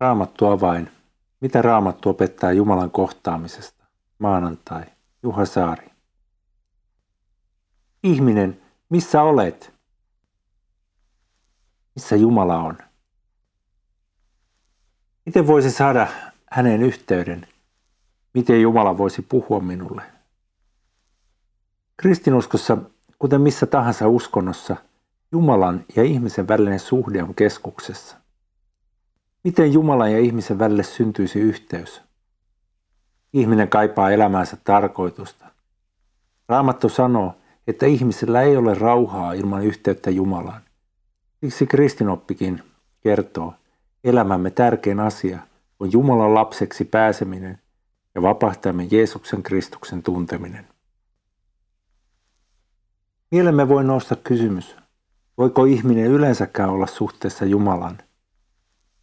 Raamattu avain. Mitä Raamattu opettaa Jumalan kohtaamisesta? Maanantai. Juha Saari. Ihminen, missä olet? Missä Jumala on? Miten voisi saada hänen yhteyden? Miten Jumala voisi puhua minulle? Kristinuskossa, kuten missä tahansa uskonnossa, Jumalan ja ihmisen välinen suhde on keskuksessa. Miten Jumalan ja ihmisen välille syntyisi yhteys? Ihminen kaipaa elämäänsä tarkoitusta. Raamattu sanoo, että ihmisellä ei ole rauhaa ilman yhteyttä Jumalaan. Siksi kristinoppikin kertoo, elämämme tärkein asia on Jumalan lapseksi pääseminen ja vapahtajamme Jeesuksen Kristuksen tunteminen. Mielemme voi nousta kysymys, voiko ihminen yleensäkään olla suhteessa Jumalaan?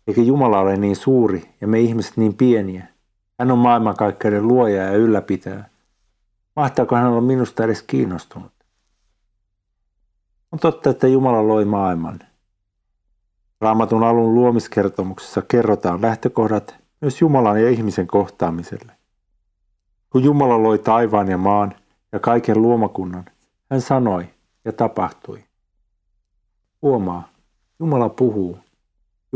Eikä Jumala ole niin suuri ja me ihmiset niin pieniä. Hän on maailmankaikkeuden luoja ja ylläpitäjä. Mahtaako hän olla minusta edes kiinnostunut? On totta, että Jumala loi maailman. Raamatun alun luomiskertomuksessa kerrotaan lähtökohdat myös Jumalan ja ihmisen kohtaamiselle. Kun Jumala loi taivaan ja maan ja kaiken luomakunnan, hän sanoi ja tapahtui. Huomaa, Jumala puhuu,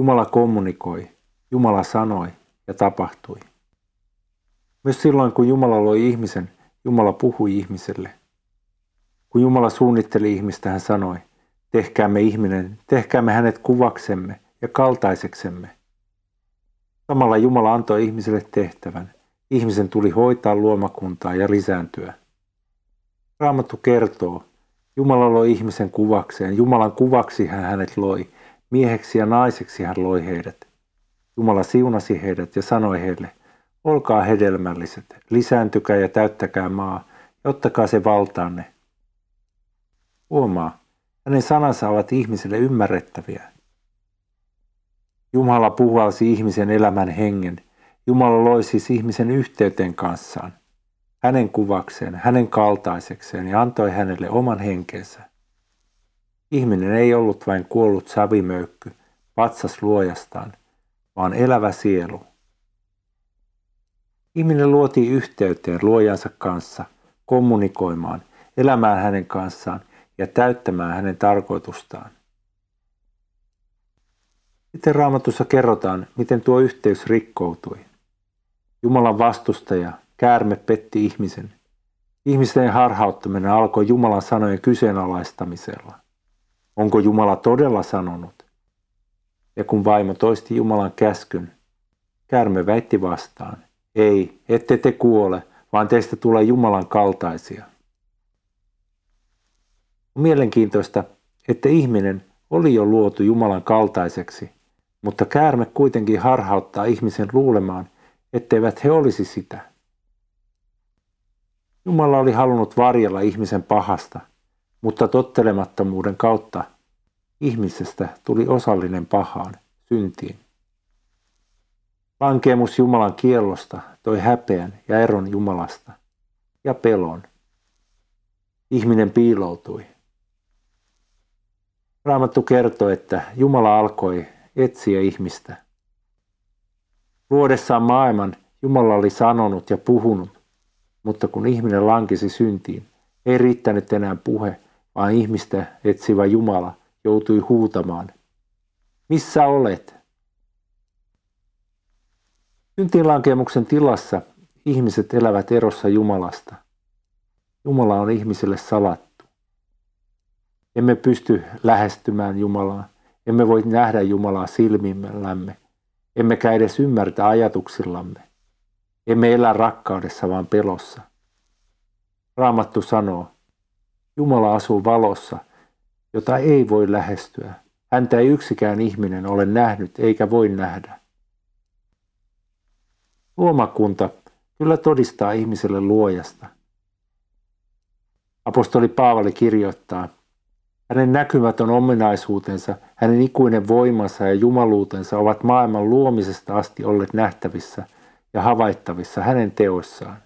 Jumala kommunikoi, Jumala sanoi ja tapahtui. Myös silloin, kun Jumala loi ihmisen, Jumala puhui ihmiselle. Kun Jumala suunnitteli ihmistä, hän sanoi, tehkäämme ihminen, tehkäämme hänet kuvaksemme ja kaltaiseksemme. Samalla Jumala antoi ihmiselle tehtävän. Ihmisen tuli hoitaa luomakuntaa ja lisääntyä. Raamattu kertoo, Jumala loi ihmisen kuvakseen. Jumalan kuvaksi hän hänet loi. Mieheksi ja naiseksi hän loi heidät. Jumala siunasi heidät ja sanoi heille, olkaa hedelmälliset, lisääntykää ja täyttäkää maa, ja ottakaa se valtaanne. Huomaa, hänen sanansa ovat ihmisille ymmärrettäviä. Jumala puhalsi ihmisen elämän hengen. Jumala loi siis ihmisen yhteyteen kanssaan hänen kuvakseen, hänen kaltaisekseen ja antoi hänelle oman henkensä. Ihminen ei ollut vain kuollut savimöykky, patsas luojastaan, vaan elävä sielu. Ihminen luotiin yhteyteen luojansa kanssa, kommunikoimaan, elämään hänen kanssaan ja täyttämään hänen tarkoitustaan. Sitten raamatussa kerrotaan, miten tuo yhteys rikkoutui. Jumalan vastustaja, Käärme petti ihmisen. Ihmisten harhauttaminen alkoi Jumalan sanojen kyseenalaistamisella. Onko Jumala todella sanonut? Ja kun vaimo toisti Jumalan käskyn, käärme väitti vastaan. Ei, ette te kuole, vaan teistä tulee Jumalan kaltaisia. On mielenkiintoista, että ihminen oli jo luotu Jumalan kaltaiseksi, mutta käärme kuitenkin harhauttaa ihmisen luulemaan, etteivät he olisi sitä. Jumala oli halunnut varjella ihmisen pahasta, mutta tottelemattomuuden kautta ihmisestä tuli osallinen pahaan, syntiin. Lankeemus Jumalan kiellosta toi häpeän ja eron Jumalasta ja pelon. Ihminen piiloutui. Raamattu kertoo, että Jumala alkoi etsiä ihmistä. Luodessaan maailman Jumala oli sanonut ja puhunut, mutta kun ihminen lankisi syntiin, ei riittänyt enää puhe, vaan ihmistä etsivä Jumala joutui huutamaan. Missä olet? Syntiinlankemuksen tilassa ihmiset elävät erossa Jumalasta. Jumala on ihmisille salattu. Emme pysty lähestymään Jumalaa, emme voi nähdä Jumalaa silmimmellämme, emmekä edes ymmärtää ajatuksillamme. Emme elä rakkaudessa, vaan pelossa. Raamattu sanoo, Jumala asuu valossa, jota ei voi lähestyä. Häntä ei yksikään ihminen ole nähnyt eikä voi nähdä. Luomakunta kyllä todistaa ihmiselle luojasta. Apostoli Paavali kirjoittaa, hänen näkymätön ominaisuutensa, hänen ikuinen voimansa ja jumaluutensa ovat maailman luomisesta asti olleet nähtävissä – ja havaittavissa hänen teoissaan.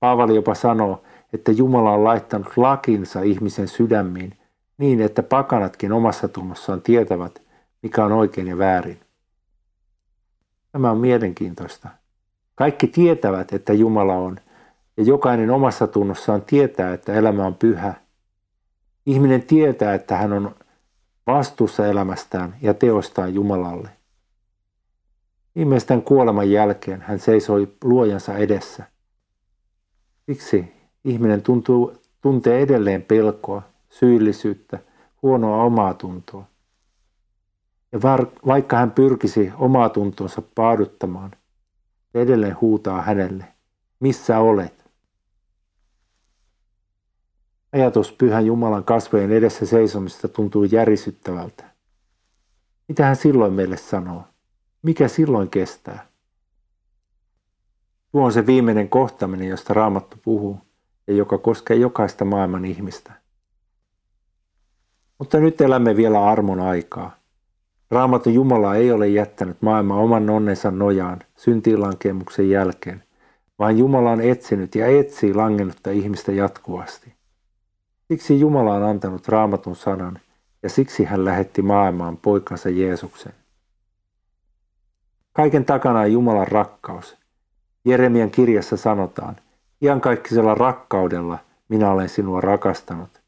Paavali jopa sanoo, että Jumala on laittanut lakinsa ihmisen sydämiin niin, että pakanatkin omassa tunnossaan tietävät, mikä on oikein ja väärin. Tämä on mielenkiintoista. Kaikki tietävät, että Jumala on, ja jokainen omassa tunnossaan tietää, että elämä on pyhä. Ihminen tietää, että hän on vastuussa elämästään ja teostaan Jumalalle. Viimeisten kuoleman jälkeen hän seisoi luojansa edessä. Siksi ihminen tuntuu, tuntee edelleen pelkoa, syyllisyyttä, huonoa omaa tuntoa. Ja vaikka hän pyrkisi omaa tuntonsa paaduttamaan, se edelleen huutaa hänelle, missä olet? Ajatus pyhän Jumalan kasvojen edessä seisomista tuntuu järisyttävältä. Mitä hän silloin meille sanoo? Mikä silloin kestää? Tuo on se viimeinen kohtaminen, josta Raamattu puhuu ja joka koskee jokaista maailman ihmistä. Mutta nyt elämme vielä armon aikaa. Raamattu Jumala ei ole jättänyt maailman oman onnensa nojaan syntiinlankemuksen jälkeen, vaan Jumala on etsinyt ja etsii langennutta ihmistä jatkuvasti. Siksi Jumala on antanut raamatun sanan ja siksi hän lähetti maailmaan poikansa Jeesuksen. Kaiken takana on Jumalan rakkaus. Jeremian kirjassa sanotaan, iankaikkisella rakkaudella minä olen sinua rakastanut.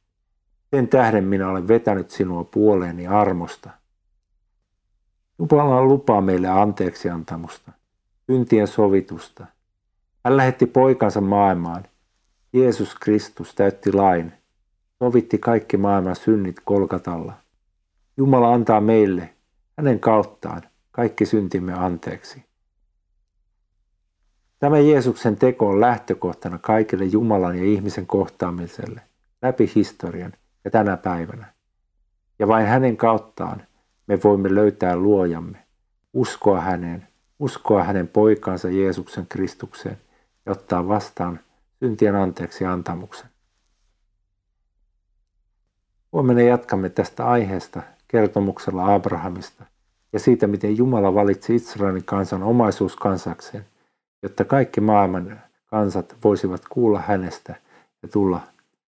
Sen tähden minä olen vetänyt sinua puoleeni armosta. Jumala lupaa meille anteeksi antamusta, syntien sovitusta. Hän lähetti poikansa maailmaan. Jeesus Kristus täytti lain, sovitti kaikki maailman synnit kolkatalla. Jumala antaa meille, hänen kauttaan, kaikki syntimme anteeksi. Tämä Jeesuksen teko on lähtökohtana kaikille Jumalan ja ihmisen kohtaamiselle läpi historian ja tänä päivänä. Ja vain hänen kauttaan me voimme löytää luojamme, uskoa häneen, uskoa hänen poikansa Jeesuksen Kristukseen ja ottaa vastaan syntien anteeksi antamuksen. Huomenna jatkamme tästä aiheesta kertomuksella Abrahamista ja siitä, miten Jumala valitsi Israelin kansan omaisuuskansakseen, jotta kaikki maailman kansat voisivat kuulla hänestä ja tulla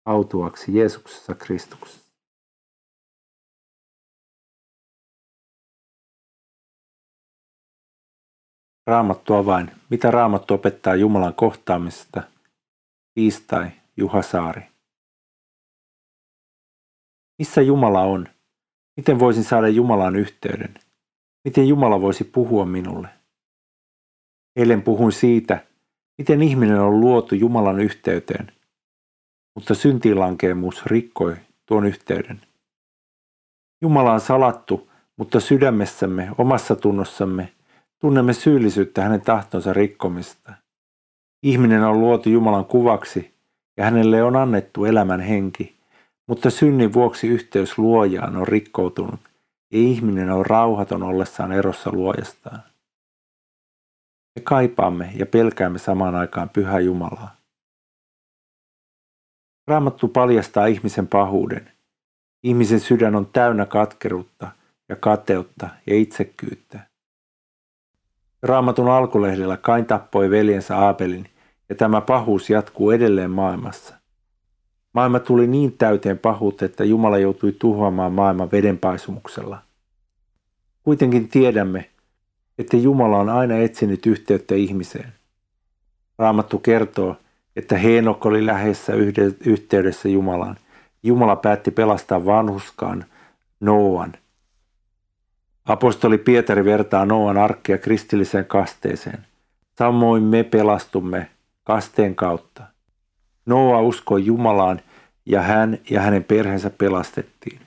autuaksi Jeesuksessa Kristuksessa. Raamattu avain. Mitä Raamattu opettaa Jumalan kohtaamisesta? Tiistai, Juha Saari. Missä Jumala on? Miten voisin saada Jumalan yhteyden? Miten Jumala voisi puhua minulle? Eilen puhuin siitä, miten ihminen on luotu Jumalan yhteyteen, mutta syntilankeemus rikkoi tuon yhteyden. Jumala on salattu, mutta sydämessämme, omassa tunnossamme, tunnemme syyllisyyttä hänen tahtonsa rikkomista. Ihminen on luotu Jumalan kuvaksi ja hänelle on annettu elämän henki, mutta synnin vuoksi yhteys luojaan on rikkoutunut ja ihminen on rauhaton ollessaan erossa luojastaan. Me kaipaamme ja pelkäämme samaan aikaan pyhää Jumalaa. Raamattu paljastaa ihmisen pahuuden. Ihmisen sydän on täynnä katkeruutta ja kateutta ja itsekkyyttä. Raamatun alkulehdellä Kain tappoi veljensä Aabelin ja tämä pahuus jatkuu edelleen maailmassa. Maailma tuli niin täyteen pahuutta, että Jumala joutui tuhoamaan maailman vedenpaisumuksella. Kuitenkin tiedämme, että Jumala on aina etsinyt yhteyttä ihmiseen. Raamattu kertoo, että Heenok oli lähessä yhteydessä Jumalaan. Jumala päätti pelastaa vanhuskaan Noan. Apostoli Pietari vertaa Noan arkkia kristilliseen kasteeseen. Samoin me pelastumme kasteen kautta. Noa uskoi Jumalaan ja hän ja hänen perheensä pelastettiin.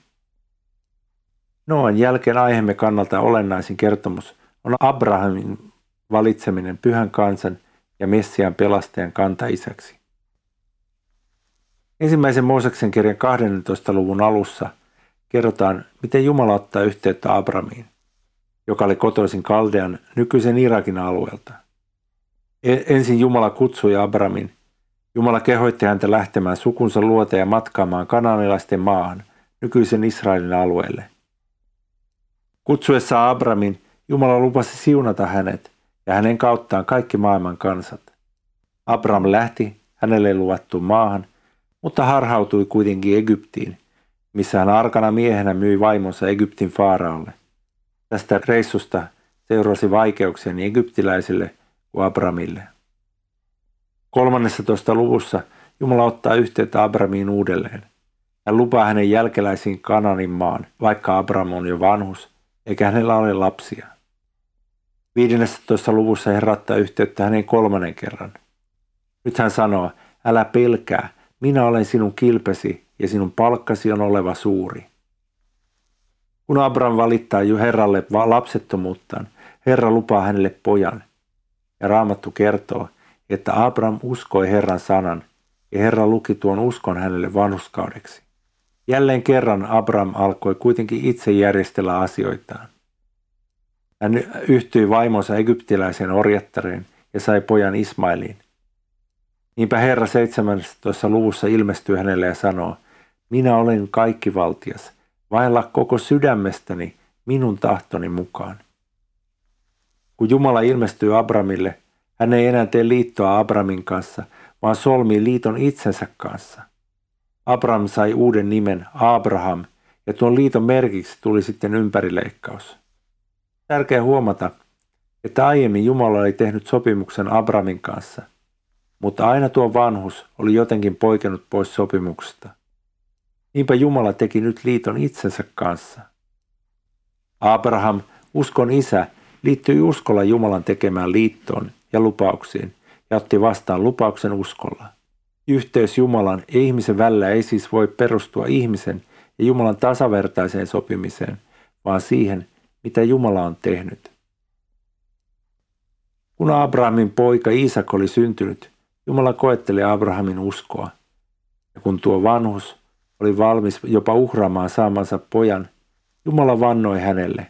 Noan jälkeen aiheemme kannalta olennaisin kertomus on Abrahamin valitseminen pyhän kansan ja Messian pelastajan kantaisäksi. Ensimmäisen Mooseksen kirjan 12. luvun alussa kerrotaan, miten Jumala ottaa yhteyttä Abramiin, joka oli kotoisin Kaldean nykyisen Irakin alueelta. E- ensin Jumala kutsui Abramin. Jumala kehoitti häntä lähtemään sukunsa luota ja matkaamaan kananilaisten maahan, nykyisen Israelin alueelle. Kutsuessa Abramin Jumala lupasi siunata hänet ja hänen kauttaan kaikki maailman kansat. Abram lähti hänelle luvattuun maahan, mutta harhautui kuitenkin Egyptiin, missä hän arkana miehenä myi vaimonsa Egyptin faaraalle. Tästä reissusta seurasi vaikeuksia niin egyptiläisille kuin Abramille. 13. luvussa Jumala ottaa yhteyttä Abramiin uudelleen. Hän lupaa hänen jälkeläisiin Kananin maan, vaikka Abram on jo vanhus, eikä hänellä ole lapsia. 15. luvussa Herra ottaa yhteyttä hänen kolmannen kerran. Nyt hän sanoo, älä pelkää, minä olen sinun kilpesi ja sinun palkkasi on oleva suuri. Kun Abram valittaa jo Herralle lapsettomuuttaan, Herra lupaa hänelle pojan. Ja Raamattu kertoo, että Abram uskoi Herran sanan, ja Herra luki tuon uskon hänelle vanhuskaudeksi. Jälleen kerran Abram alkoi kuitenkin itse järjestellä asioitaan. Hän yhtyi vaimonsa egyptiläisen orjattareen ja sai pojan Ismailiin. Niinpä Herra 17. luvussa ilmestyy hänelle ja sanoo, minä olen kaikkivaltias, vailla koko sydämestäni minun tahtoni mukaan. Kun Jumala ilmestyy Abramille, hän ei enää tee liittoa Abramin kanssa, vaan solmii liiton itsensä kanssa. Abram sai uuden nimen Abraham, ja tuon liiton merkiksi tuli sitten ympärileikkaus. Tärkeää huomata, että aiemmin Jumala oli tehnyt sopimuksen Abramin kanssa, mutta aina tuo vanhus oli jotenkin poikennut pois sopimuksesta. Niinpä Jumala teki nyt liiton itsensä kanssa. Abraham, uskon isä, liittyi uskolla Jumalan tekemään liittoon ja lupauksiin ja otti vastaan lupauksen uskolla. Yhteys Jumalan ja ihmisen välillä ei siis voi perustua ihmisen ja Jumalan tasavertaiseen sopimiseen, vaan siihen, mitä Jumala on tehnyt. Kun Abrahamin poika Iisak oli syntynyt, Jumala koetteli Abrahamin uskoa. Ja kun tuo vanhus oli valmis jopa uhraamaan saamansa pojan, Jumala vannoi hänelle.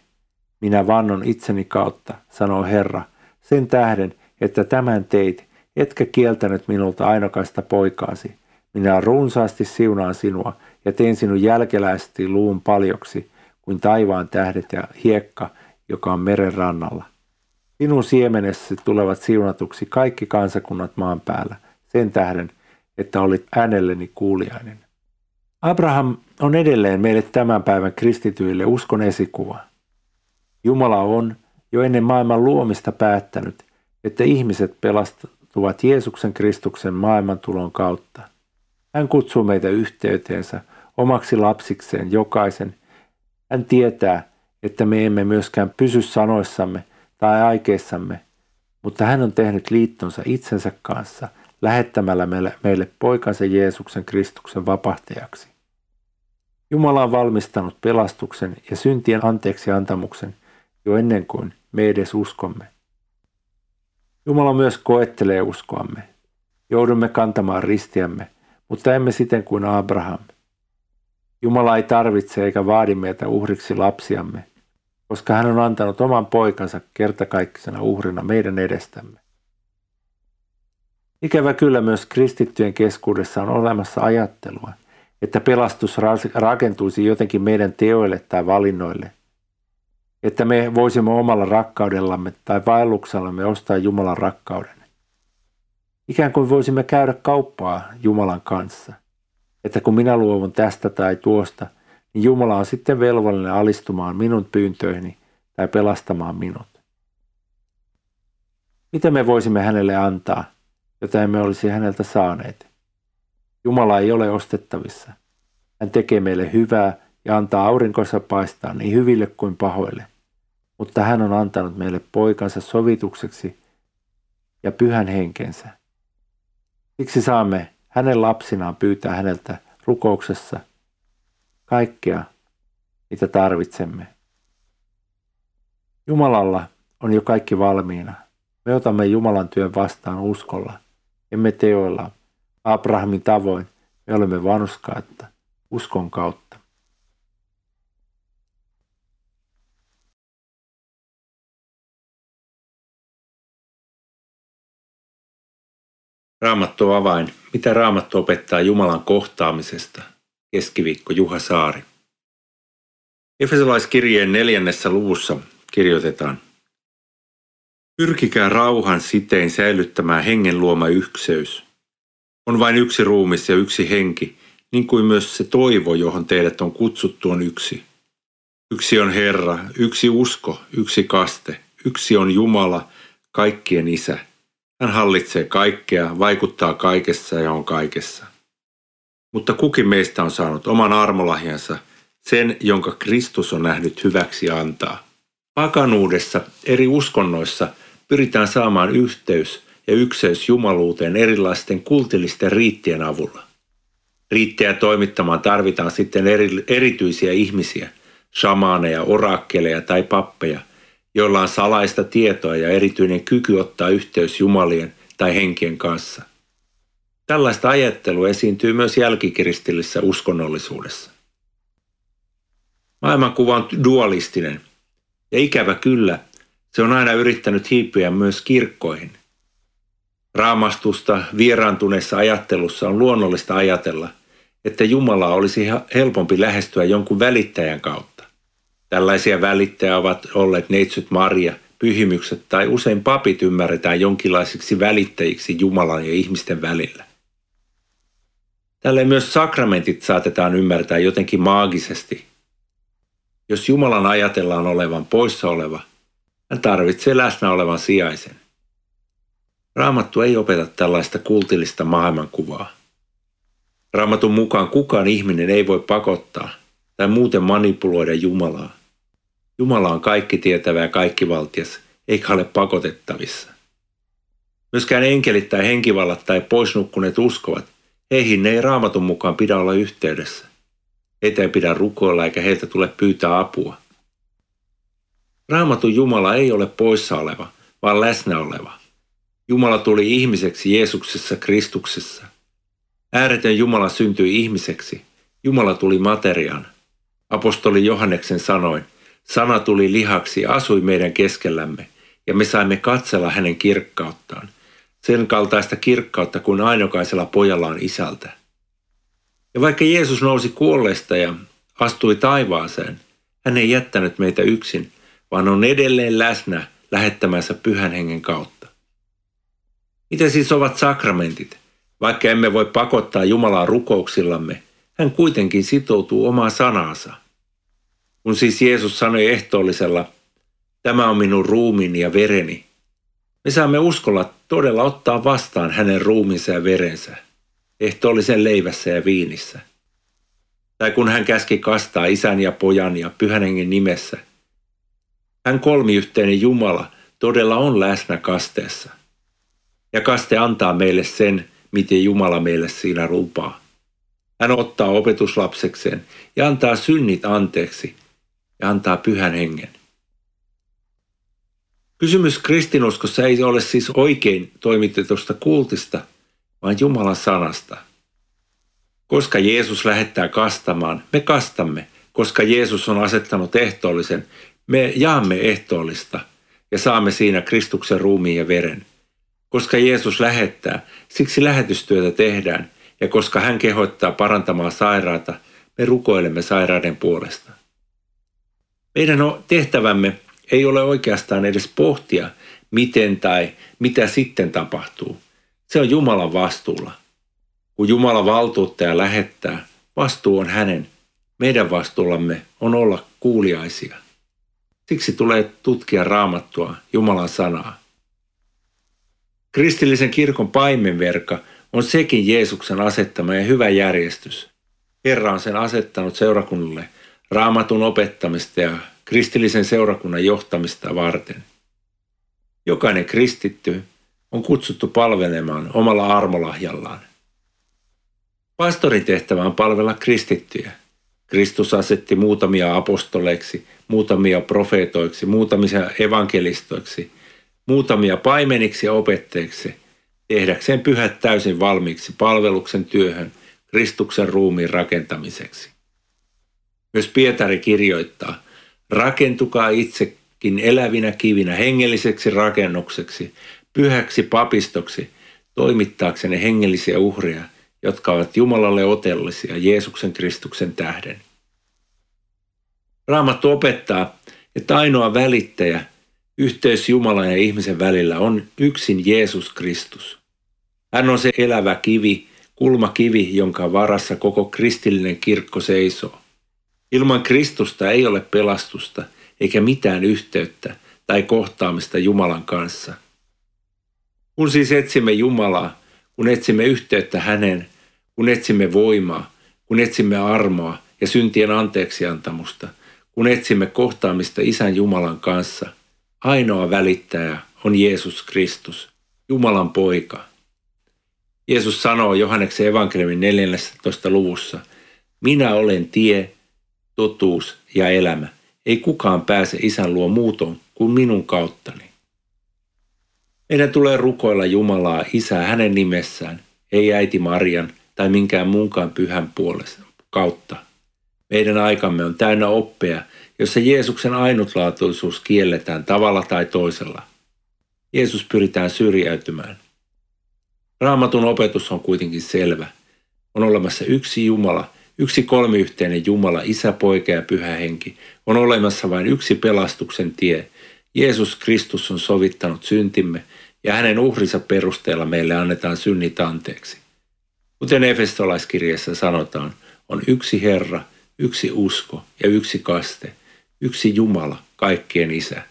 Minä vannon itseni kautta, sanoi Herra, sen tähden, että tämän teit, etkä kieltänyt minulta ainokaista poikaasi. Minä runsaasti siunaan sinua ja teen sinun jälkeläisesti luun paljoksi, kuin taivaan tähdet ja hiekka, joka on meren rannalla. Sinun siemenessä tulevat siunatuksi kaikki kansakunnat maan päällä, sen tähden, että olit äänelleni kuuliainen. Abraham on edelleen meille tämän päivän kristityille uskon esikuva. Jumala on jo ennen maailman luomista päättänyt, että ihmiset pelastuvat Jeesuksen Kristuksen maailmantulon kautta. Hän kutsuu meitä yhteyteensä omaksi lapsikseen jokaisen. Hän tietää, että me emme myöskään pysy sanoissamme tai aikeissamme, mutta hän on tehnyt liittonsa itsensä kanssa lähettämällä meille, meille poikansa Jeesuksen Kristuksen vapahtajaksi. Jumala on valmistanut pelastuksen ja syntien anteeksi antamuksen jo ennen kuin me edes uskomme. Jumala myös koettelee uskoamme. Joudumme kantamaan ristiämme, mutta emme siten kuin Abraham. Jumala ei tarvitse eikä vaadi meitä uhriksi lapsiamme, koska hän on antanut oman poikansa kertakaikkisena uhrina meidän edestämme. Ikävä kyllä myös kristittyjen keskuudessa on olemassa ajattelua, että pelastus rakentuisi jotenkin meidän teoille tai valinnoille, että me voisimme omalla rakkaudellamme tai vaelluksellamme ostaa Jumalan rakkauden. Ikään kuin voisimme käydä kauppaa Jumalan kanssa, että kun minä luovun tästä tai tuosta – niin Jumala on sitten velvollinen alistumaan minun pyyntöihini tai pelastamaan minut. Mitä me voisimme hänelle antaa, jota emme olisi häneltä saaneet? Jumala ei ole ostettavissa. Hän tekee meille hyvää ja antaa aurinkossa paistaa niin hyville kuin pahoille. Mutta hän on antanut meille poikansa sovitukseksi ja pyhän henkensä. Siksi saamme hänen lapsinaan pyytää häneltä rukouksessa kaikkea, mitä tarvitsemme. Jumalalla on jo kaikki valmiina. Me otamme Jumalan työn vastaan uskolla, emme teoilla. Abrahamin tavoin me olemme vanhuskaatta uskon kautta. Raamattu avain. Mitä Raamattu opettaa Jumalan kohtaamisesta – keskiviikko Juha Saari. Efesolaiskirjeen neljännessä luvussa kirjoitetaan. Pyrkikää rauhan sitein säilyttämään hengen luoma ykseys. On vain yksi ruumis ja yksi henki, niin kuin myös se toivo, johon teidät on kutsuttu, on yksi. Yksi on Herra, yksi usko, yksi kaste, yksi on Jumala, kaikkien isä. Hän hallitsee kaikkea, vaikuttaa kaikessa ja on kaikessa. Mutta kukin meistä on saanut oman armolahjansa, sen, jonka Kristus on nähnyt hyväksi antaa. Pakanuudessa, eri uskonnoissa pyritään saamaan yhteys ja ykseys jumaluuteen erilaisten kultillisten riittien avulla. Riittejä toimittamaan tarvitaan sitten eri, erityisiä ihmisiä, shamaaneja, orakkeleja tai pappeja, joilla on salaista tietoa ja erityinen kyky ottaa yhteys jumalien tai henkien kanssa. Tällaista ajattelua esiintyy myös jälkikristillisessä uskonnollisuudessa. Maailmankuva on dualistinen, ja ikävä kyllä, se on aina yrittänyt hiipyä myös kirkkoihin. Raamastusta vieraantuneessa ajattelussa on luonnollista ajatella, että Jumala olisi helpompi lähestyä jonkun välittäjän kautta. Tällaisia välittäjä ovat olleet neitsyt Maria, pyhimykset tai usein papit ymmärretään jonkinlaisiksi välittäjiksi Jumalan ja ihmisten välillä. Tälle myös sakramentit saatetaan ymmärtää jotenkin maagisesti. Jos Jumalan ajatellaan olevan poissa oleva, hän tarvitsee läsnä olevan sijaisen. Raamattu ei opeta tällaista kultillista maailmankuvaa. Raamatun mukaan kukaan ihminen ei voi pakottaa tai muuten manipuloida Jumalaa. Jumala on kaikki tietävä ja kaikki valtias, eikä ole pakotettavissa. Myöskään enkelit tai henkivallat tai poisnukkuneet uskovat, heihin ei raamatun mukaan pidä olla yhteydessä. Heitä ei pidä rukoilla eikä heiltä tule pyytää apua. Raamatun Jumala ei ole poissa oleva, vaan läsnä oleva. Jumala tuli ihmiseksi Jeesuksessa Kristuksessa. Ääretön Jumala syntyi ihmiseksi. Jumala tuli materiaan. Apostoli Johanneksen sanoin, sana tuli lihaksi ja asui meidän keskellämme, ja me saimme katsella hänen kirkkauttaan, sen kaltaista kirkkautta kuin ainokaisella pojalla on isältä. Ja vaikka Jeesus nousi kuolleesta ja astui taivaaseen, hän ei jättänyt meitä yksin, vaan on edelleen läsnä lähettämänsä pyhän hengen kautta. Mitä siis ovat sakramentit? Vaikka emme voi pakottaa Jumalaa rukouksillamme, hän kuitenkin sitoutuu omaan sanaansa. Kun siis Jeesus sanoi ehtoollisella, tämä on minun ruumini ja vereni, me saamme uskolla todella ottaa vastaan hänen ruuminsa ja verensä, ehtoollisen leivässä ja viinissä. Tai kun hän käski kastaa isän ja pojan ja pyhän hengen nimessä, hän kolmiyhteinen Jumala todella on läsnä kasteessa. Ja kaste antaa meille sen, miten Jumala meille siinä lupaa. Hän ottaa opetuslapsekseen ja antaa synnit anteeksi ja antaa pyhän hengen. Kysymys kristinuskossa ei ole siis oikein toimitetusta kultista, vaan Jumalan sanasta. Koska Jeesus lähettää kastamaan, me kastamme. Koska Jeesus on asettanut ehtoollisen, me jaamme ehtoollista ja saamme siinä Kristuksen ruumiin ja veren. Koska Jeesus lähettää, siksi lähetystyötä tehdään, ja koska hän kehottaa parantamaan sairaata, me rukoilemme sairaiden puolesta. Meidän tehtävämme ei ole oikeastaan edes pohtia, miten tai mitä sitten tapahtuu. Se on Jumalan vastuulla. Kun Jumala valtuuttaa ja lähettää, vastuu on hänen. Meidän vastuullamme on olla kuuliaisia. Siksi tulee tutkia raamattua, Jumalan sanaa. Kristillisen kirkon paimenverka on sekin Jeesuksen asettama ja hyvä järjestys. Herra on sen asettanut seurakunnalle raamatun opettamista ja kristillisen seurakunnan johtamista varten. Jokainen kristitty on kutsuttu palvelemaan omalla armolahjallaan. Pastorin tehtävä on palvella kristittyjä. Kristus asetti muutamia apostoleiksi, muutamia profeetoiksi, muutamia evankelistoiksi, muutamia paimeniksi ja opetteiksi, tehdäkseen pyhät täysin valmiiksi palveluksen työhön Kristuksen ruumiin rakentamiseksi. Myös Pietari kirjoittaa, rakentukaa itsekin elävinä kivinä hengelliseksi rakennukseksi, pyhäksi papistoksi, toimittaaksenne hengellisiä uhreja, jotka ovat Jumalalle otellisia Jeesuksen Kristuksen tähden. Raamattu opettaa, että ainoa välittäjä, yhteys Jumalan ja ihmisen välillä on yksin Jeesus Kristus. Hän on se elävä kivi, kulmakivi, jonka varassa koko kristillinen kirkko seisoo. Ilman Kristusta ei ole pelastusta eikä mitään yhteyttä tai kohtaamista Jumalan kanssa. Kun siis etsimme Jumalaa, kun etsimme yhteyttä häneen, kun etsimme voimaa, kun etsimme armoa ja syntien anteeksiantamusta, kun etsimme kohtaamista Isän Jumalan kanssa, ainoa välittäjä on Jeesus Kristus, Jumalan poika. Jeesus sanoo Johanneksen evankeliumin 14. luvussa, minä olen tie, totuus ja elämä. Ei kukaan pääse isän luo muutoin kuin minun kauttani. Meidän tulee rukoilla Jumalaa isää hänen nimessään, ei äiti Marian tai minkään muunkaan pyhän puolesta kautta. Meidän aikamme on täynnä oppeja, jossa Jeesuksen ainutlaatuisuus kielletään tavalla tai toisella. Jeesus pyritään syrjäytymään. Raamatun opetus on kuitenkin selvä. On olemassa yksi Jumala, yksi kolmiyhteinen Jumala, Isä, Poika ja Pyhä Henki. On olemassa vain yksi pelastuksen tie. Jeesus Kristus on sovittanut syntimme ja hänen uhrinsa perusteella meille annetaan synnit anteeksi. Kuten Efestolaiskirjassa sanotaan, on yksi Herra, yksi usko ja yksi kaste, yksi Jumala, kaikkien Isä.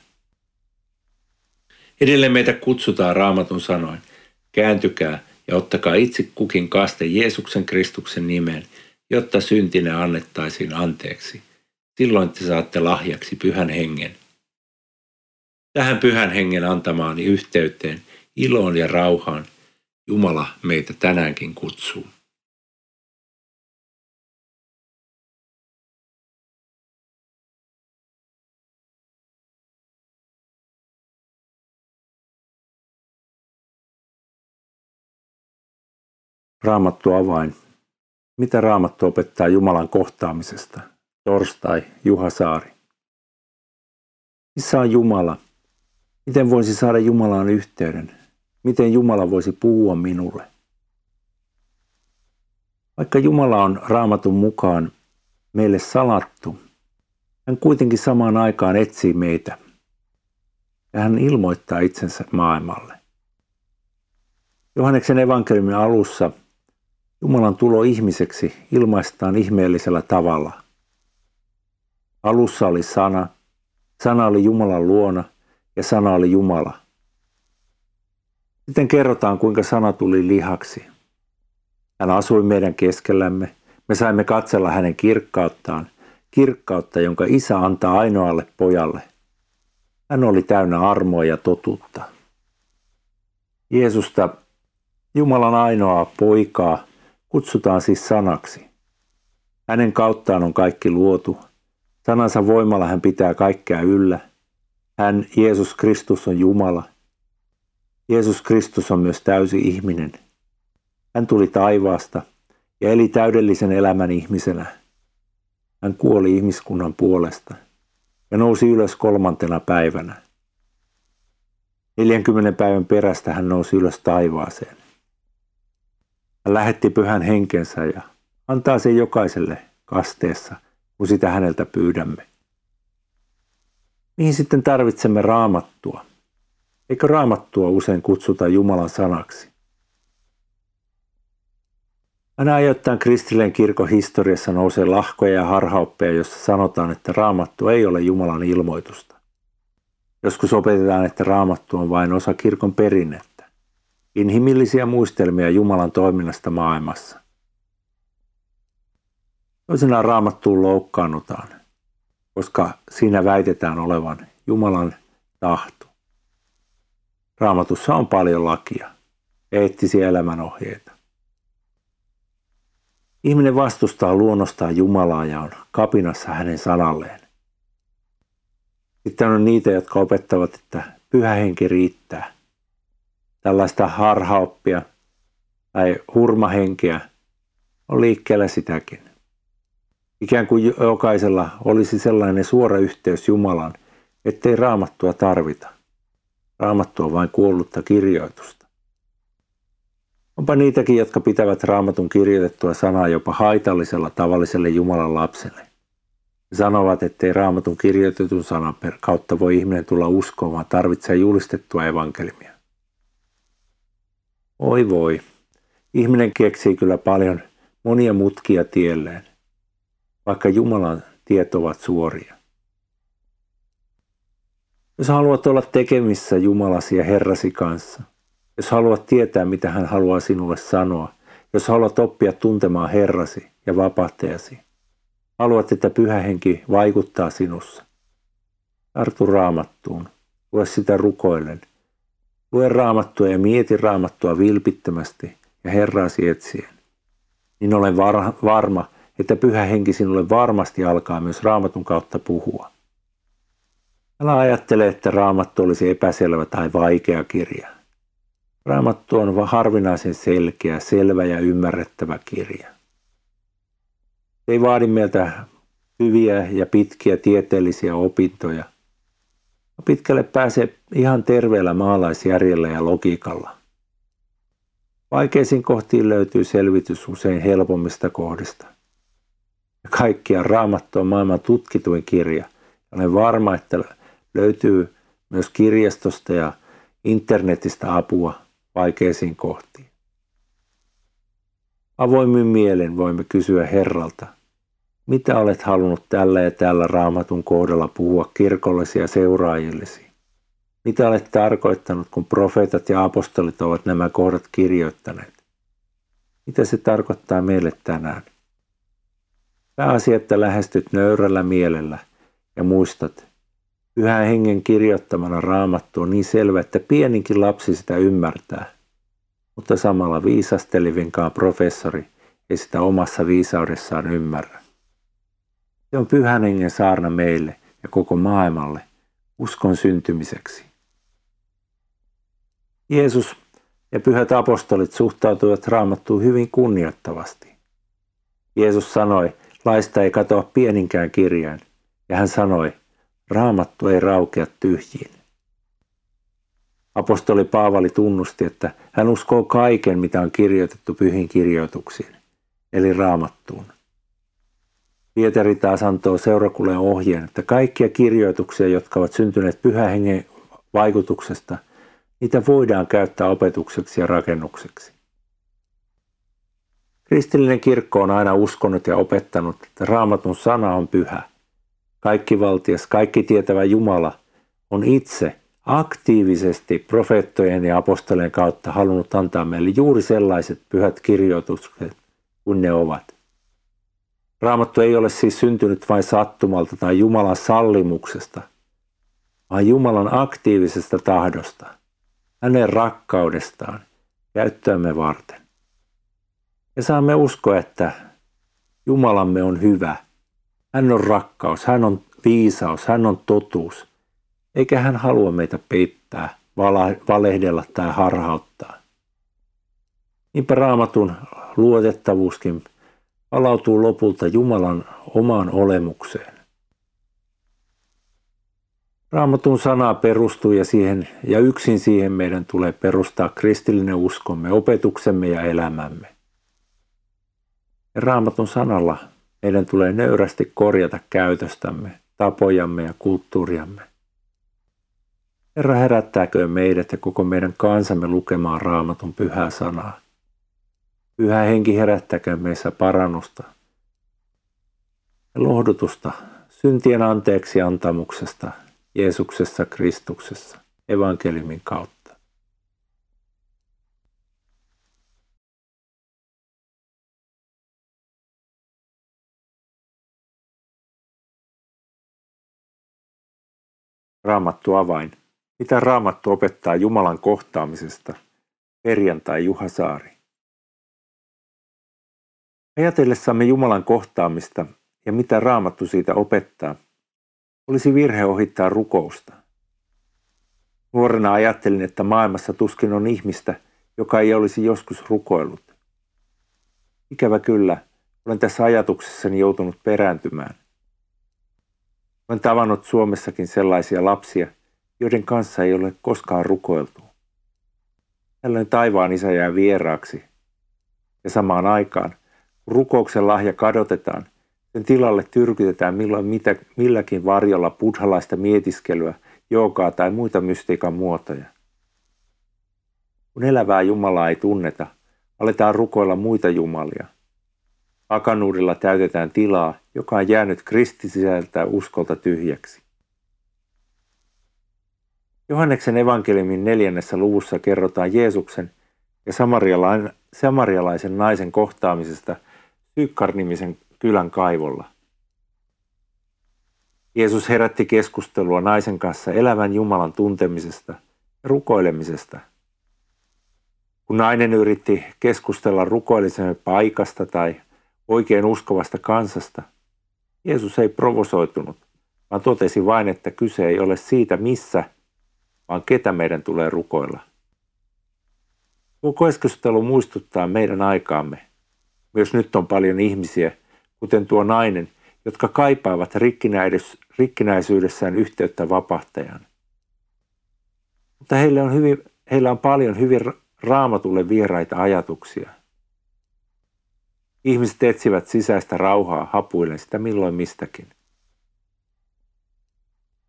Edelleen meitä kutsutaan raamatun sanoin, kääntykää ja ottakaa itse kukin kaste Jeesuksen Kristuksen nimeen, jotta syntine annettaisiin anteeksi. Silloin te saatte lahjaksi pyhän hengen. Tähän pyhän hengen antamaani yhteyteen, iloon ja rauhaan Jumala meitä tänäänkin kutsuu. Raamattu avain. Mitä Raamattu opettaa Jumalan kohtaamisesta? Torstai, Juha Saari. Missä on Jumala? Miten voisi saada Jumalaan yhteyden? Miten Jumala voisi puhua minulle? Vaikka Jumala on raamatun mukaan meille salattu, hän kuitenkin samaan aikaan etsii meitä ja hän ilmoittaa itsensä maailmalle. Johanneksen evankeliumin alussa Jumalan tulo ihmiseksi ilmaistaan ihmeellisellä tavalla. Alussa oli sana, sana oli Jumalan luona ja sana oli Jumala. Sitten kerrotaan, kuinka sana tuli lihaksi. Hän asui meidän keskellämme. Me saimme katsella hänen kirkkauttaan, kirkkautta, jonka isä antaa ainoalle pojalle. Hän oli täynnä armoa ja totuutta. Jeesusta, Jumalan ainoaa poikaa, kutsutaan siis sanaksi. Hänen kauttaan on kaikki luotu. Sanansa voimalla hän pitää kaikkea yllä. Hän, Jeesus Kristus, on Jumala. Jeesus Kristus on myös täysi ihminen. Hän tuli taivaasta ja eli täydellisen elämän ihmisenä. Hän kuoli ihmiskunnan puolesta ja nousi ylös kolmantena päivänä. 40 päivän perästä hän nousi ylös taivaaseen. Hän lähetti pyhän henkensä ja antaa sen jokaiselle kasteessa, kun sitä häneltä pyydämme. Mihin sitten tarvitsemme raamattua? Eikö raamattua usein kutsuta Jumalan sanaksi? Aina ajoittain kristilleen kirkon historiassa nousee lahkoja ja harhaoppeja, jossa sanotaan, että raamattu ei ole Jumalan ilmoitusta. Joskus opetetaan, että raamattu on vain osa kirkon perinnettä inhimillisiä muistelmia Jumalan toiminnasta maailmassa. Toisinaan raamattuun loukkaannutaan, koska siinä väitetään olevan Jumalan tahto. Raamatussa on paljon lakia, eettisiä elämänohjeita. Ihminen vastustaa luonnostaan Jumalaa ja on kapinassa hänen sanalleen. Sitten on niitä, jotka opettavat, että pyhä henki riittää – tällaista harhaoppia tai hurmahenkeä on liikkeellä sitäkin. Ikään kuin jokaisella olisi sellainen suora yhteys Jumalan, ettei raamattua tarvita. Raamattu on vain kuollutta kirjoitusta. Onpa niitäkin, jotka pitävät raamatun kirjoitettua sanaa jopa haitallisella tavalliselle Jumalan lapselle. He sanovat, ettei raamatun kirjoitetun sanan kautta voi ihminen tulla uskomaan, tarvitsee julistettua evankelmia. Oi voi, ihminen keksii kyllä paljon monia mutkia tielleen, vaikka Jumalan tiet ovat suoria. Jos haluat olla tekemissä Jumalasi ja Herrasi kanssa, jos haluat tietää, mitä hän haluaa sinulle sanoa, jos haluat oppia tuntemaan Herrasi ja vapahtajasi, haluat, että pyhä henki vaikuttaa sinussa. Tartu raamattuun, lue sitä rukoillen. Lue raamattua ja mieti raamattua vilpittömästi ja Herraasi etsien. Niin olen var- varma, että pyhä henki sinulle varmasti alkaa myös raamatun kautta puhua. Älä ajattele, että raamattu olisi epäselvä tai vaikea kirja. Raamattu on harvinaisen selkeä, selvä ja ymmärrettävä kirja. Se ei vaadi meiltä hyviä ja pitkiä tieteellisiä opintoja. Pitkälle pääsee ihan terveellä maalaisjärjellä ja logiikalla. Vaikeisiin kohtiin löytyy selvitys usein helpommista kohdista. Ja kaikkia raamattu on maailman tutkituin kirja. Olen varma, että löytyy myös kirjastosta ja internetistä apua vaikeisiin kohtiin. Avoimin mielen voimme kysyä Herralta, mitä olet halunnut tällä ja tällä raamatun kohdalla puhua kirkollesi ja seuraajillesi? Mitä olet tarkoittanut, kun profeetat ja apostolit ovat nämä kohdat kirjoittaneet? Mitä se tarkoittaa meille tänään? Pääasia, että lähestyt nöyrällä mielellä ja muistat, Pyhän hengen kirjoittamana raamattu on niin selvä, että pieninkin lapsi sitä ymmärtää. Mutta samalla viisastelivinkaan professori ei sitä omassa viisaudessaan ymmärrä. Se on pyhän hengen saarna meille ja koko maailmalle uskon syntymiseksi. Jeesus ja pyhät apostolit suhtautuivat raamattuun hyvin kunnioittavasti. Jeesus sanoi, laista ei katoa pieninkään kirjain, ja hän sanoi, Raamattu ei raukea tyhjiin. Apostoli Paavali tunnusti, että hän uskoo kaiken, mitä on kirjoitettu pyhin kirjoituksiin, eli raamattuun. Pietari taas antoi seurakulleen ohjeen, että kaikkia kirjoituksia, jotka ovat syntyneet pyhän hengen vaikutuksesta, niitä voidaan käyttää opetukseksi ja rakennukseksi. Kristillinen kirkko on aina uskonut ja opettanut, että raamatun sana on pyhä – kaikki valtias, kaikki tietävä Jumala on itse aktiivisesti profeettojen ja apostolien kautta halunnut antaa meille juuri sellaiset pyhät kirjoitukset kuin ne ovat. Raamattu ei ole siis syntynyt vain sattumalta tai Jumalan sallimuksesta, vaan Jumalan aktiivisesta tahdosta, hänen rakkaudestaan käyttöämme varten. Ja saamme uskoa, että Jumalamme on hyvä – hän on rakkaus, hän on viisaus, hän on totuus. Eikä hän halua meitä peittää, valehdella tai harhauttaa. Niinpä raamatun luotettavuuskin palautuu lopulta Jumalan omaan olemukseen. Raamatun sanaa perustuu ja, siihen, ja yksin siihen meidän tulee perustaa kristillinen uskomme, opetuksemme ja elämämme. Ja raamatun sanalla meidän tulee nöyrästi korjata käytöstämme, tapojamme ja kulttuuriamme. Herra herättääkö meidät ja koko meidän kansamme lukemaan raamatun pyhää sanaa. Pyhä henki herättäkö meissä parannusta ja lohdutusta syntien anteeksi antamuksesta Jeesuksessa Kristuksessa evankeliumin kautta. Raamattu avain. Mitä Raamattu opettaa Jumalan kohtaamisesta? Perjantai Juha Saari. Ajatellessamme Jumalan kohtaamista ja mitä Raamattu siitä opettaa, olisi virhe ohittaa rukousta. Nuorena ajattelin, että maailmassa tuskin on ihmistä, joka ei olisi joskus rukoillut. Ikävä kyllä, olen tässä ajatuksessani joutunut perääntymään. Olen tavannut Suomessakin sellaisia lapsia, joiden kanssa ei ole koskaan rukoiltu. Tällöin taivaan isä jää vieraaksi. Ja samaan aikaan, rukouksen lahja kadotetaan, sen tilalle tyrkytetään milloin mitä, milläkin varjolla buddhalaista mietiskelyä, joogaa tai muita mystiikan muotoja. Kun elävää Jumalaa ei tunneta, aletaan rukoilla muita jumalia – Akanuudella täytetään tilaa, joka on jäänyt kristisältä uskolta tyhjäksi. Johanneksen evankeliumin neljännessä luvussa kerrotaan Jeesuksen ja samarialaisen naisen kohtaamisesta Sykkar-nimisen kylän kaivolla. Jeesus herätti keskustelua naisen kanssa elävän Jumalan tuntemisesta ja rukoilemisesta. Kun nainen yritti keskustella rukoilisen paikasta tai oikein uskovasta kansasta, Jeesus ei provosoitunut, vaan totesi vain, että kyse ei ole siitä missä, vaan ketä meidän tulee rukoilla. Tuo keskustelu muistuttaa meidän aikaamme. Myös nyt on paljon ihmisiä, kuten tuo nainen, jotka kaipaavat rikkinäisyydessään yhteyttä vapahtajan. Mutta heillä on, hyvin, heillä on paljon hyvin raamatulle vieraita ajatuksia. Ihmiset etsivät sisäistä rauhaa hapuillen sitä milloin mistäkin.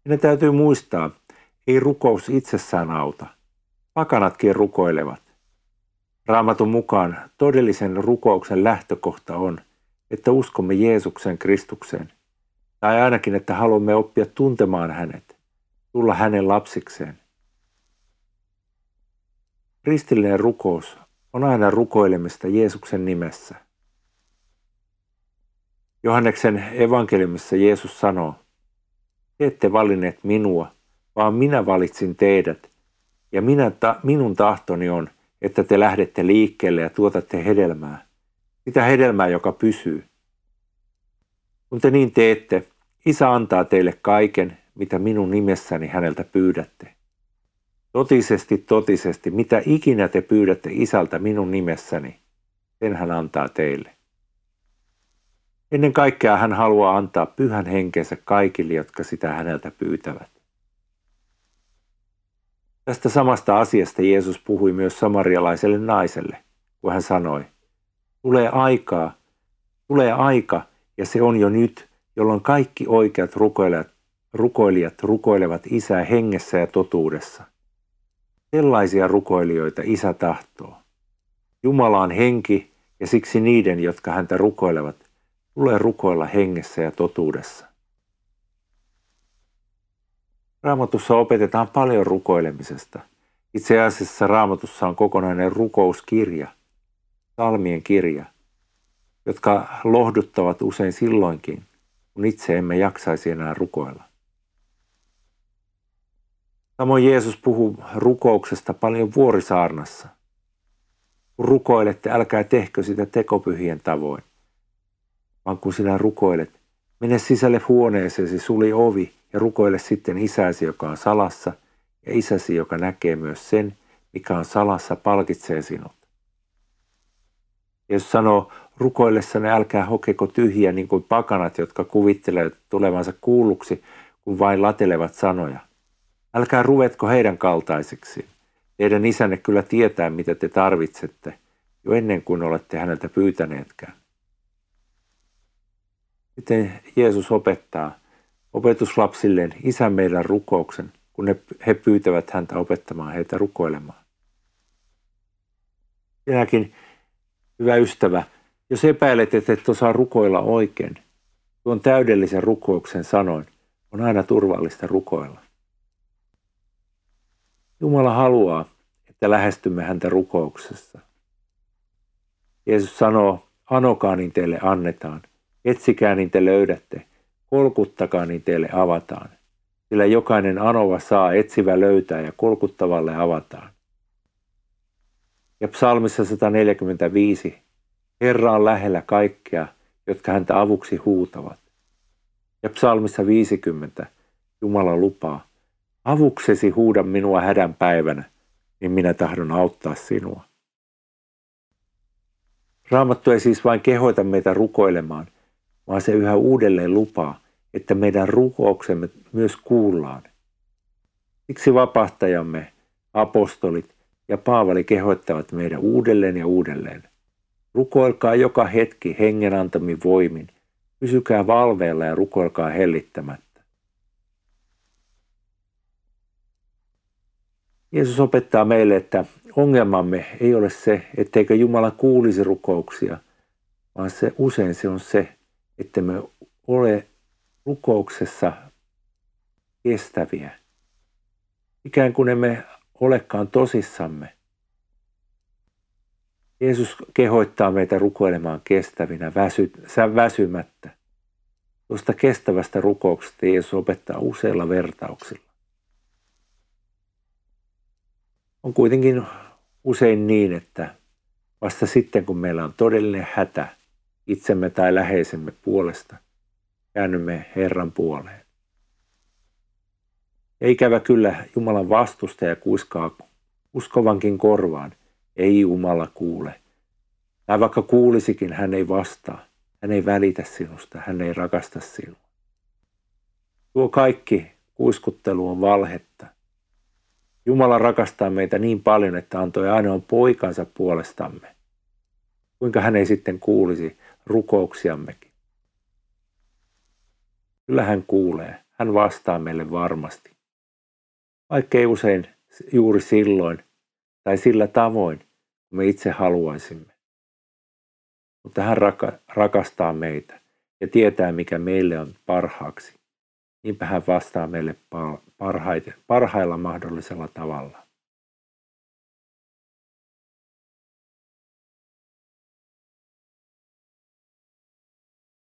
Ne täytyy muistaa, ei rukous itsessään auta. Pakanatkin rukoilevat. Raamatun mukaan todellisen rukouksen lähtökohta on, että uskomme Jeesuksen Kristukseen, tai ainakin, että haluamme oppia tuntemaan hänet, tulla hänen lapsikseen. Kristillinen rukous on aina rukoilemista Jeesuksen nimessä. Johanneksen evankeliumissa Jeesus sanoo, te ette valinneet minua, vaan minä valitsin teidät, ja minä ta- minun tahtoni on, että te lähdette liikkeelle ja tuotatte hedelmää, sitä hedelmää, joka pysyy. Kun te niin teette, Isä antaa teille kaiken, mitä minun nimessäni häneltä pyydätte. Totisesti, totisesti, mitä ikinä te pyydätte isältä minun nimessäni, sen hän antaa teille. Ennen kaikkea hän haluaa antaa pyhän henkensä kaikille, jotka sitä häneltä pyytävät. Tästä samasta asiasta Jeesus puhui myös samarialaiselle naiselle, kun hän sanoi, tulee aikaa, tulee aika, ja se on jo nyt, jolloin kaikki oikeat rukoilijat, rukoilijat rukoilevat Isää hengessä ja totuudessa. Sellaisia rukoilijoita Isä tahtoo. Jumala on henki, ja siksi niiden, jotka häntä rukoilevat, tulee rukoilla hengessä ja totuudessa. Raamatussa opetetaan paljon rukoilemisesta. Itse asiassa Raamatussa on kokonainen rukouskirja, salmien kirja, jotka lohduttavat usein silloinkin, kun itse emme jaksaisi enää rukoilla. Samoin Jeesus puhuu rukouksesta paljon vuorisaarnassa. Kun rukoilette, älkää tehkö sitä tekopyhien tavoin, vaan kun sinä rukoilet, mene sisälle huoneeseesi, suli ovi ja rukoile sitten isäsi, joka on salassa, ja isäsi, joka näkee myös sen, mikä on salassa, palkitsee sinut. Jeesus sanoo, rukoillessanne älkää hokeko tyhjiä niin kuin pakanat, jotka kuvittelevat tulevansa kuulluksi, kun vain latelevat sanoja. Älkää ruvetko heidän kaltaiseksi. Teidän isänne kyllä tietää, mitä te tarvitsette, jo ennen kuin olette häneltä pyytäneetkään. Miten Jeesus opettaa opetuslapsilleen isän meidän rukouksen, kun he pyytävät häntä opettamaan heitä rukoilemaan. Sinäkin, hyvä ystävä, jos epäilet, että et osaa rukoilla oikein, tuon täydellisen rukouksen sanoin, on aina turvallista rukoilla. Jumala haluaa, että lähestymme häntä rukouksessa. Jeesus sanoo, anokaa niin teille annetaan, etsikää niin te löydätte, kolkuttakaa niin teille avataan. Sillä jokainen anova saa, etsivä löytää ja kolkuttavalle avataan. Ja psalmissa 145, Herra on lähellä kaikkea, jotka häntä avuksi huutavat. Ja psalmissa 50, Jumala lupaa, avuksesi huuda minua hädän päivänä, niin minä tahdon auttaa sinua. Raamattu ei siis vain kehoita meitä rukoilemaan, vaan se yhä uudelleen lupaa, että meidän rukouksemme myös kuullaan. Siksi vapahtajamme, apostolit ja Paavali kehoittavat meidän uudelleen ja uudelleen. Rukoilkaa joka hetki hengen antamin voimin. Pysykää valveella ja rukoilkaa hellittämättä. Jeesus opettaa meille, että ongelmamme ei ole se, etteikö Jumala kuulisi rukouksia, vaan se usein se on se, että me ole rukouksessa kestäviä. Ikään kuin emme olekaan tosissamme. Jeesus kehoittaa meitä rukoilemaan kestävinä, väsy, väsymättä. Tuosta kestävästä rukouksesta Jeesus opettaa useilla vertauksilla. On kuitenkin usein niin, että vasta sitten kun meillä on todellinen hätä itsemme tai läheisemme puolesta, käännymme Herran puoleen. Ja ikävä kyllä Jumalan vastustaja kuiskaa uskovankin korvaan, ei Jumala kuule. Tai vaikka kuulisikin, hän ei vastaa. Hän ei välitä sinusta, hän ei rakasta sinua. Tuo kaikki kuiskuttelu on valhetta. Jumala rakastaa meitä niin paljon, että antoi ainoan poikansa puolestamme. Kuinka hän ei sitten kuulisi rukouksiammekin? Kyllä hän kuulee. Hän vastaa meille varmasti. Vaikkei usein juuri silloin tai sillä tavoin, kun me itse haluaisimme. Mutta hän raka- rakastaa meitä ja tietää, mikä meille on parhaaksi. Niinpä hän vastaa meille parhaiten, parhailla mahdollisella tavalla.